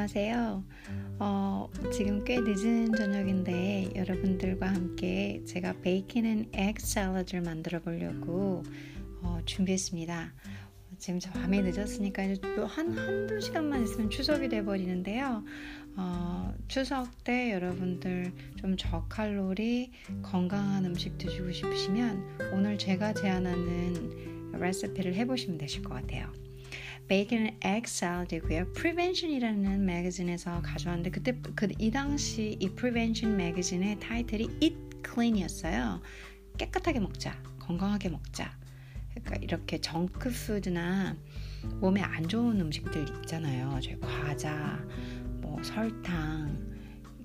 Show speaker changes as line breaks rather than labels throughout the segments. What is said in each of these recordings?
안녕하세요. 어, 지금 꽤 늦은 저녁인데 여러분들과 함께 제가 베이컨 and egg 샐러드를 만들어 보려고 어, 준비했습니다. 지금 저 밤이 늦었으니까 한 한두 시간만 있으면 추석이 돼 버리는데요. 어, 추석 때 여러분들 좀 저칼로리 건강한 음식 드시고 싶으시면 오늘 제가 제안하는 레시피를 해보시면 되실 것 같아요. 베이컨 and 샐러드고요. Prevention이라는 매거진에서 가져왔는데 그때 그 이 당시 이 Prevention 매거진의 타이틀이 Eat Clean이었어요. 깨끗하게 먹자, 건강하게 먹자. 그러니까 이렇게 정크푸드나 몸에 안 좋은 음식들 있잖아요. 저희 과자, 뭐 설탕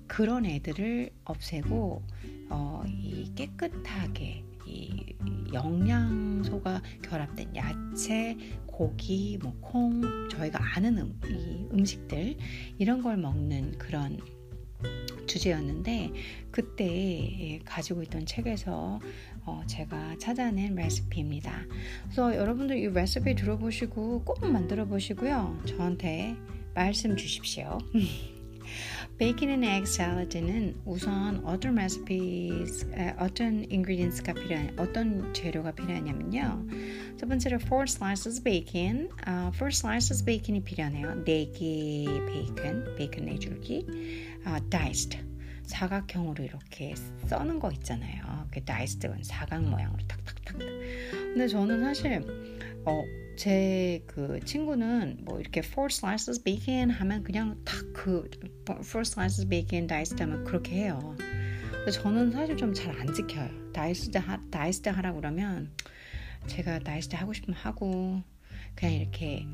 그런 애들을 없애고 어, 이 깨끗하게 이 영양소가 결합된 야채, 고기, 뭐 콩, 저희가 아는 음, 이 음식들 이런 걸 먹는 그런 주제였는데 그때 가지고 있던 책에서 어 제가 찾아낸 레시피입니다. 그래서 여러분들 이 레시피 들어보시고 꼭 만들어 보시고요. 저한테 말씀 주십시오. 베이컨 and egg 샐러드는 우선 어떤 recipes, 어떤 ingredients가 필요한, 어떤 재료가 필요하냐면요. 첫 번째로 4 slices bacon, uh, 4 slices bacon이 필요하네요. 4개 베이컨, 베이컨 4줄기, uh, diced, 사각형으로 이렇게 써는 거 있잖아요. 그 diced는 사각 모양으로 탁탁탁. 근데 저는 사실 어, 제 그 친구는 뭐 이렇게 four slices bacon 하면 그냥 탁그 four slices bacon diced 하면 그렇게 해요. 저는 사실 좀 잘 안 지켜요. diced 하, diced 하라고 그러면 제가 diced 하고 싶으면 하고 그냥 이렇게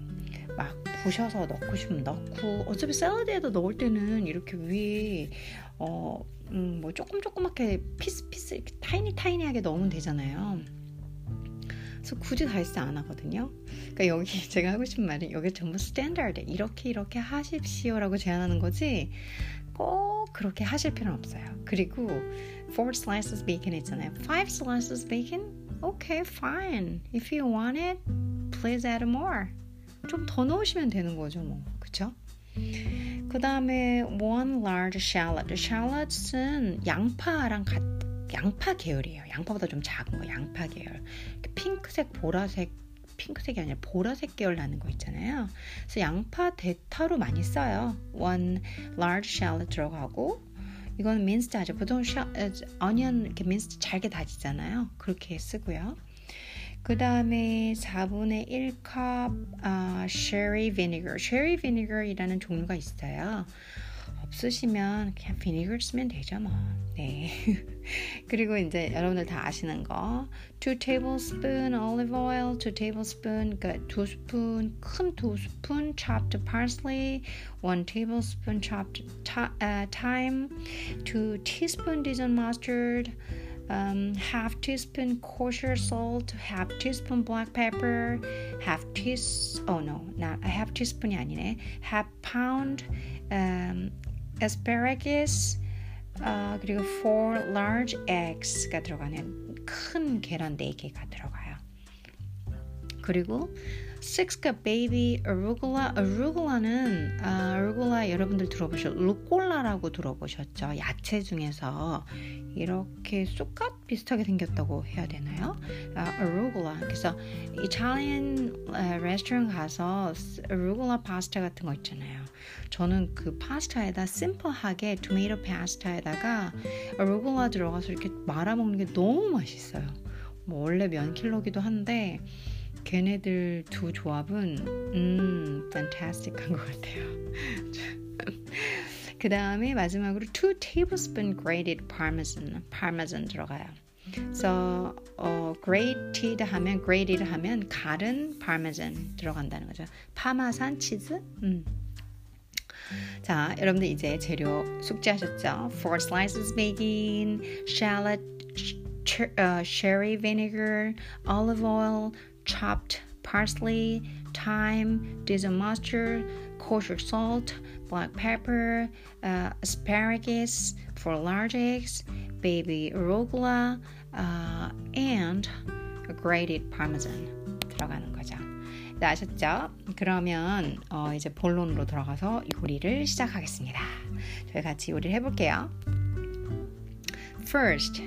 막 부셔서 넣고 싶으면 넣고 어차피 샐러드에도 넣을 때는 이렇게 위에 어, 음, 뭐 조금 조그맣게 piece piece tiny tiny하게 넣으면 되잖아요. 그래서 굳이 dice 안 하거든요. 그러니까 여기 제가 하고 싶은 말은 여기 전부 standard 이렇게 이렇게 하십시오라고 제안하는 거지 꼭 그렇게 하실 필요는 없어요. 그리고 four slices bacon 있잖아요. five slices bacon? Okay, fine. If you want it, please add more. 좀 더 넣으시면 되는 거죠, 뭐. 그쵸? 그 다음에 one large shallot. shallots는 양파랑 같 양파 계열이에요. 양파보다 좀 작은 거, 양파 계열. 핑크색, 보라색, 핑크색이 아니라 보라색 계열 나는 거 있잖아요. 그래서 양파 대타로 많이 써요. one large shallot 들어가고 이건 minced 하죠. 보통 샤, onion 이렇게 minced 잘게 다지잖아요. 그렇게 쓰고요. 그 다음에 4분의 1컵 아, sherry vinegar. sherry vinegar이라는 종류가 있어요. 없으시면 그냥 비니글 쓰면 되죠 뭐. 네. 그리고 이제 여러분들 다 아시는 거. 2 tablespoon olive oil, 2 tablespoon 그러니까 두 스푼 큰 두 스푼 chopped parsley, 1 tablespoon chopped uh, thyme, 2 teaspoon Dijon mustard. Um, half teaspoon kosher salt, half teaspoon black pepper, half teaspoon oh no, not a half teaspoon이 아니네, half pound um, asparagus 어, 그리고 four large eggs가 들어가는 큰 계란 4개가 들어가요. 그리고 six cup baby arugula. arugula는 아, arugula 여러분들 들어보셨 루꼴라라고 들어보셨죠? 야채 중에서 이렇게 쑥갓 비슷하게 생겼다고 해야 되나요? 아, arugula. 그래서 이탈리안 레스토랑 가서 arugula 파스타 같은 거 있잖아요. 저는 그 파스타에다 심플하게 토마토 파스타에다가 arugula 들어가서 이렇게 말아 먹는 게 너무 맛있어요. 뭐 원래 면 킬로기도 한데 걔네들 두 조합은 음, fantastic한 것 같아요. 그 다음에 마지막으로 2 tablespoon grated parmesan, parmesan 들어가요. 그래서 어, grated 하면 grated 하면 갈은 parmesan 들어간다는 거죠. 파마산 치즈. 음. 자, 여러분들 이제 재료 숙지하셨죠? 4 slices bacon, shallot, ch- uh, sherry vinegar, olive oil, chopped parsley, thyme, Dijon mustard, kosher salt, black pepper, uh, asparagus, four large eggs, baby arugula, uh, and grated parmesan 들어가는 거죠. 네, 아셨죠? 그러면 어, 이제 본론으로 들어가서 요리를 시작하겠습니다. 저희 같이 요리를 해볼게요. First,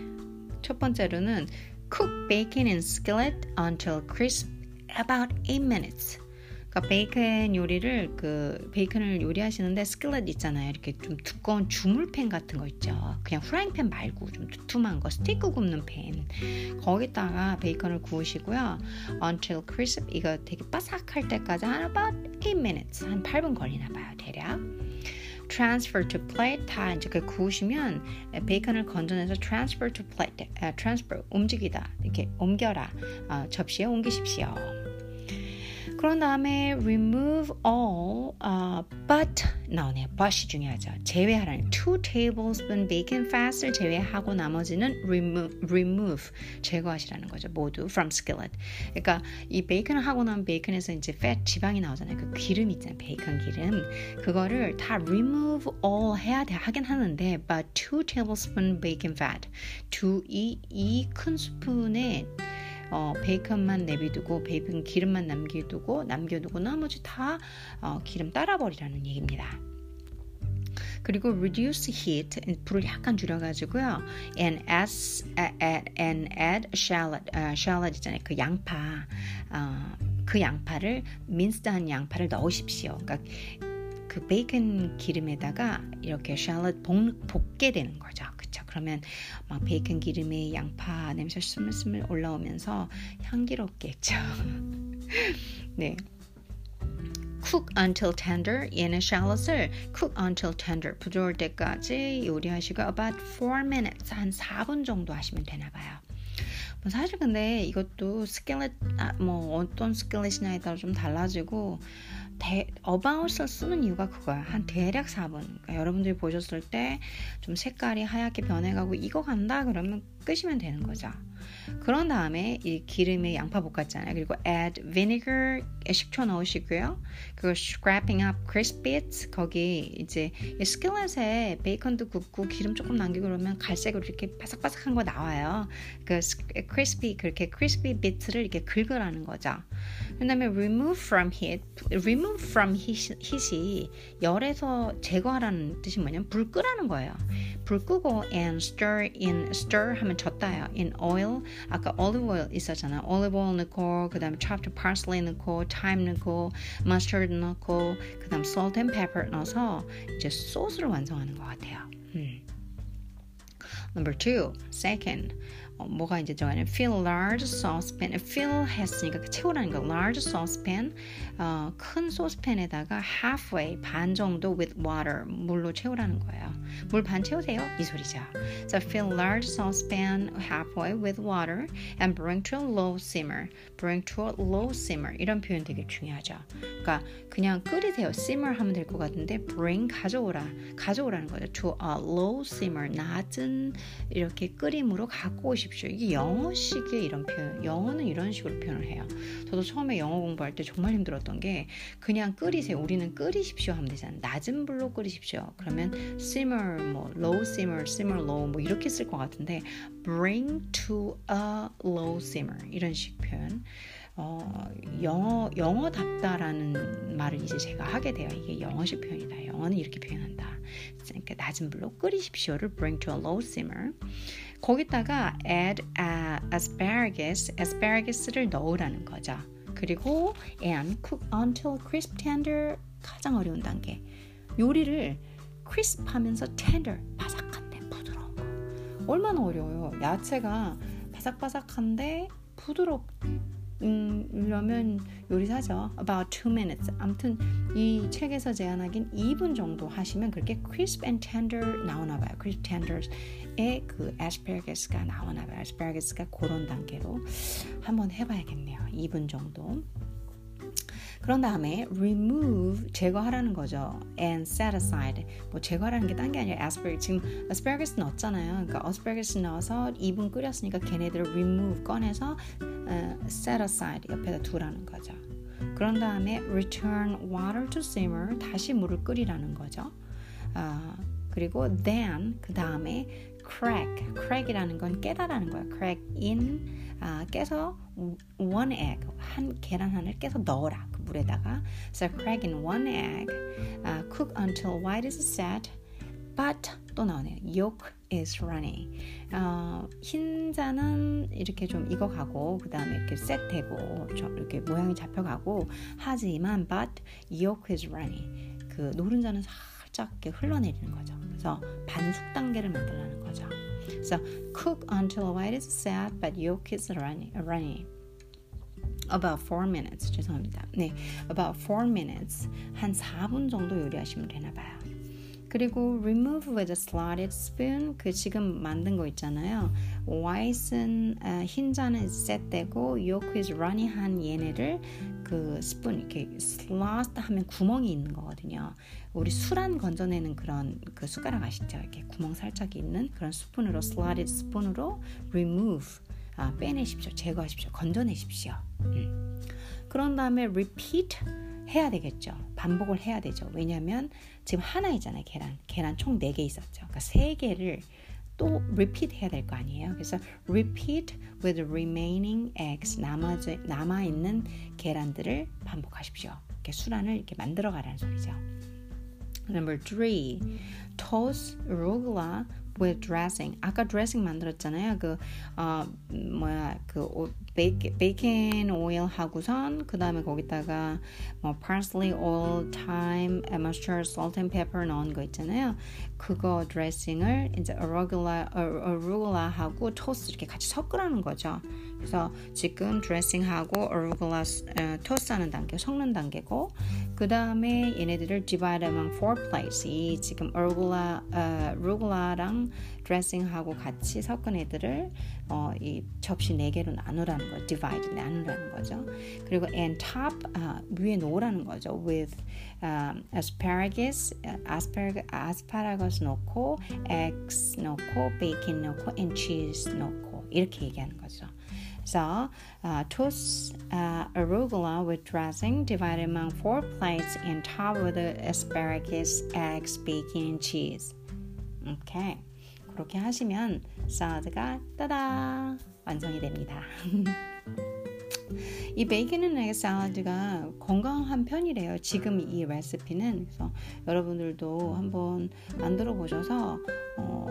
첫 번째로는 cook bacon in skillet until crisp about 8 minutes. 그러니까 베이컨 요리를 그 베이컨을 요리하시는데 skillet 있잖아요. 이렇게 좀 두꺼운 주물팬 같은 거 있죠. 그냥 프라이팬 말고 좀 두툼한 거 스테이크 굽는 팬. 거기다가 베이컨을 구우시고요. until crisp 이거 되게 바삭할 때까지 한 about 8 minutes 한 8분 걸리나 봐요. 대략. Transfer to plate 다 이제 그 구우시면 베이컨을 건져내서 transfer to plate, uh, transfer 움직이다 이렇게 옮겨라 어, 접시에 옮기십시오. 그런 다음에 remove all uh, but 나오네요. but이 중요하죠. 제외하라는 two tablespoon bacon fat을 제외하고 나머지는 remove, remove 제거하시라는 거죠. 모두 from skillet. 그러니까 이 베이컨을 하고 나면 베이컨에서 이제 fat 지방이 나오잖아요. 그 기름 있잖아요. 베이컨 기름. 그거를 다 remove all 해야 돼 하긴 하는데 but two tablespoon bacon fat 두 이 이 큰 스푼의 어, 베이컨만 내비두고 베이컨 기름만 남겨두고 남겨두고 나머지 다 어, 기름 따라 버리라는 얘기입니다. 그리고 reduce heat 불을 약간 줄여가지고요. and add and add shallot uh, shallot 있잖아요. 그 양파 어, 그 양파를 민스한 양파를 넣으십시오. 그러니까 그 베이컨 기름에다가 이렇게 샬럿 볶 게 되는 거죠. 그쵸? 그러면 막 베이컨 기름에 양파 냄새 스물스물 올라오면서 향기롭겠죠. 네. cook until tender 얘는 샬롯을 cook until tender 부드러울 때까지 요리하시고 about 4 minutes 한 4분 정도 하시면 되나 봐요. 뭐 사실 근데 이것도 스켈렛 아, 뭐 어떤 스켈렛이냐에 따라 좀 달라지고 대, about을 쓰는 이유가 그거야. 한 대략 4분. 그러니까 여러분들이 보셨을 때 좀 색깔이 하얗게 변해가고 익어간다 그러면 끄시면 되는 거죠. 그런 다음에 이 기름에 양파 볶았잖아요. 그리고 add vinegar 식초 넣으시고요. 그리고 scraping up crisp bits 거기 이제 스킬렛에 베이컨도 굽고 기름 조금 남기고 그러면 갈색으로 이렇게 바삭바삭한 거 나와요. 그 crispy 그렇게 crispy bits를 이렇게 긁으라는 거죠. 그다음에 remove from heat, remove from heat이 열에서 제거하라는 뜻이 뭐냐면 불 끄라는 거예요. 불 끄고 and stir in stir 하면 젓다요. in oil 아까 olive oil 있었잖아. olive oil 넣고 그다음에 chopped parsley 넣고 thyme 넣고 mustard 넣고 그다음 salt and pepper 넣어서 이제 소스를 완성하는 것 같아요. 음. Number two, second. 어, 뭐가 이제 정하냐면 fill large saucepan. fill 했으니까 그 채우라는 거. large saucepan. 어, 큰 소스팬에다가 halfway 반 정도 with water 물로 채우라는 거예요. 물 반 채우세요 이 소리죠. So fill large saucepan halfway with water and bring to a low simmer. bring to a low simmer 이런 표현 되게 중요하죠. 그러니까 그냥 끓이세요. simmer 하면 될 것 같은데 bring 가져오라 가져오라는 거죠. to a low simmer 낮은 이렇게 끓임으로 갖고 오십시오. 이게 영어식의 이런 표현. 영어는 이런 식으로 표현을 해요. 저도 처음에 영어 공부할 때 정말 힘들었 들었던 게 그냥 끓이세요. 우리는 끓이십시오 하면 되잖아요. 낮은 불로 끓이십시오. 그러면 simmer, 뭐 low simmer, simmer low 뭐 이렇게 쓸 것 같은데 bring to a low simmer 이런 식 표현. 어, 영어 영어답다라는 말을 이제 제가 하게 돼요. 이게 영어식 표현이다. 영어는 이렇게 표현한다. 그러니까 낮은 불로 끓이십시오를 bring to a low simmer. 거기다가 add a, asparagus, asparagus를 넣으라는 거죠. 그리고 and cook until crisp tender 가장 어려운 단계. 요리를 crisp 하면서 tender 바삭한데 부드러운 거. 얼마나 어려워요. 야채가 바삭바삭한데 부드럽 음,려면 요리사죠. About 2 minutes. 아무튼 이 책에서 제안하긴 2분 정도 하시면 그렇게 crisp and tender 나오나 봐요. crisp tender의 그 asparagus,가 나오나 봐요. asparagus,가 그런 단계로 한번 해봐야겠네요. 2분 정도. 그런 다음에 remove 제거하라는 거죠. and set aside 뭐 제거하라는 게 딴 게 아니라 asparagus 지금 asparagus 넣었잖아요. 그러니까 asparagus 넣어서 2분 끓였으니까 걔네들을 remove 꺼내서 uh, set aside 옆에다 두라는 거죠. 그런 다음에 return water to simmer 다시 물을 끓이라는 거죠. 어, 그리고 then 그 다음에 crack crack이라는 건 깨다라는 거예요. crack in 아, 깨서 one egg 한 계란 하나를 깨서 넣어라 그 물에다가 so crack in one egg uh, cook until white is set but 또 나오네요 yolk is runny 어, 흰자는 이렇게 좀 익어가고 그 다음에 이렇게 셋되고 이렇게 모양이 잡혀가고 하지만 but yolk is runny 그 노른자는 살짝 이렇게 흘러내리는 거죠 그래서 반숙 단계를 만들라는 거죠 So cook until white is set but yolk is runny. runny. About 4 minutes. 죄송합니다. 네, about 4 minutes. 한 4분 정도 요리하시면 되나 봐요. 그리고 remove with a slotted spoon 그 지금 만든 거 있잖아요. white은 어, 흰자는 set되고 yolk is runny 한 얘네를 그 스푼 이렇게 slot 하면 구멍이 있는 거거든요. 우리 술안 건져내는 그런 그 숟가락 아시죠? 이렇게 구멍 살짝 있는 그런 스푼으로 slotted 스푼으로 remove 아, 빼내십시오, 제거하십시오, 건져내십시오. 음. 그런 다음에 repeat 해야 되겠죠. 반복을 해야 되죠. 왜냐하면 지금 하나이잖아요. 계란. 계란 총 4개 있었죠. 그러니까 3개를 또 repeat 해야 될 거 아니에요. 그래서 repeat with remaining eggs 남아 남아 있는 계란들을 반복하십시오. 이렇게 수란을 이렇게 만들어 가라는 소리죠. Number three, toss arugula with dressing. 아까 드레싱 만들었잖아요. 그 어, 뭐야 그 베이컨, 베이컨 오일 하고선 그 다음에 거기다가 뭐 parsley oil, thyme, mustard, salt and pepper 넣은 거 있잖아요. 그거 드레싱을 이제 arugula, arugula하고 toss 이렇게 같이 섞으라는 거죠. 그래서 지금 드레싱하고 arugula 어, toss하는 단계, 섞는 단계고 그 다음에 얘네들을 divide among four plates. 이 지금 arugula, 어, arugula랑 드레싱하고 같이 섞은 애들을 어, 이 접시 네 개로 나누라는 거, divide 나누라는 거죠. 그리고 and top 아, 위에 놓으라는 거죠. with um, asparagus, asparagus, asparagus 넣고 eggs 넣고 bacon 넣고 and cheese 넣고 이렇게 얘기하는 거죠. So, uh, toast uh, arugula with dressing divided among four plates and top with the asparagus, eggs, bacon, and cheese. Okay. 그렇게 하시면 샐러드가 따다 완성이 됩니다. 이 베이컨 앤 에그 샐러드가 건강한 편이래요. 지금 이 레시피는 그래서 여러분들도 한번 만들어 보셔서 어,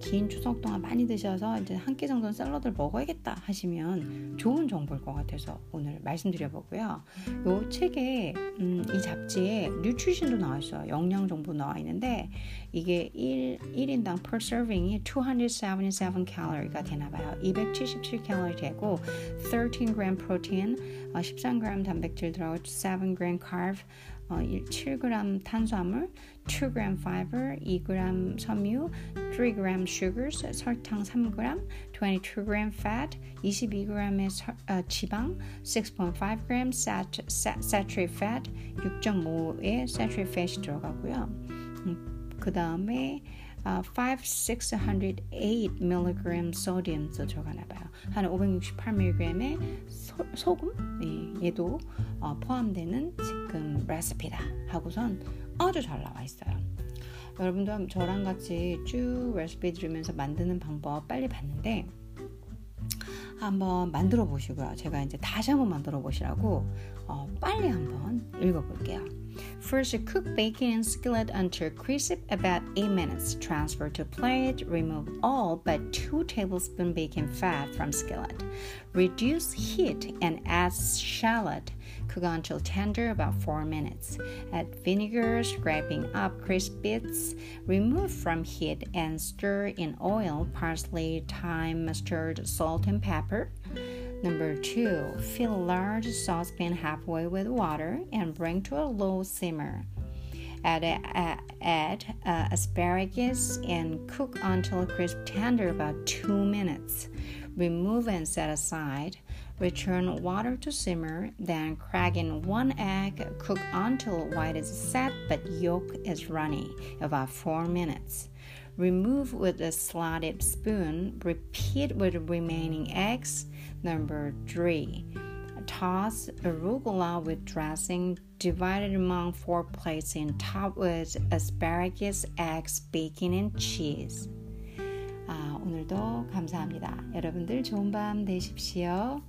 긴 추석 동안 많이 드셔서 이제 한 끼 정도는 샐러드를 먹어야겠다 하시면 좋은 정보일 것 같아서 오늘 말씀드려보고요. 이 책에 음, 이 잡지에 뉴트리션도 나와 있어요. 영양 정보 나와 있는데 이게 1, 1인당 per serving이 277 칼로리가 되나 봐요. 277 칼로리 되고 13g 프 로틴, 13g 단백질 들어가고 7g carb, 7g 탄수화물, 2g fiber, 2g 섬유, 3g sugars, 설탕 3g, 22g fat, 22g의 서, 어, 지방, 6.5g sat, saturated fat, 6.5의 saturated fat이 들어가고요. 음, 그 다음에 아, 5,608 mg sodium도 들어가나 봐요. 한 568mg의 소, 소금 네, 얘도 어, 포함되는 지금 레시피다 하고선 아주 잘 나와 있어요. 여러분도 저랑 같이 쭉 레시피 들으면서 만드는 방법 빨리 봤는데 한번 만들어 보시고요. 제가 이제 다시 한번 만들어 보시라고 어, 빨리 한번 읽어 볼게요. First, cook bacon in skillet until crisp about 8 minutes. Transfer to plate. Remove all but 2 tablespoon bacon fat from skillet. Reduce heat and add shallot. Cook until tender about 4 minutes. Add vinegar, scraping up crisp bits. Remove from heat and stir in oil, parsley, thyme, mustard, salt, and pepper. Number two, fill large saucepan halfway with water and bring to a low simmer. Add, add asparagus and cook until crisp tender about two minutes. Remove and set aside. Return water to simmer, then crack in one egg. Cook until white is set but yolk is runny, about four minutes. Remove with a slotted spoon. Repeat with the remaining eggs. Number three, toss arugula with dressing divided among four plates and top with asparagus, eggs, bacon, and cheese. 아, 오늘도 감사합니다. 여러분들 좋은 밤 되십시오.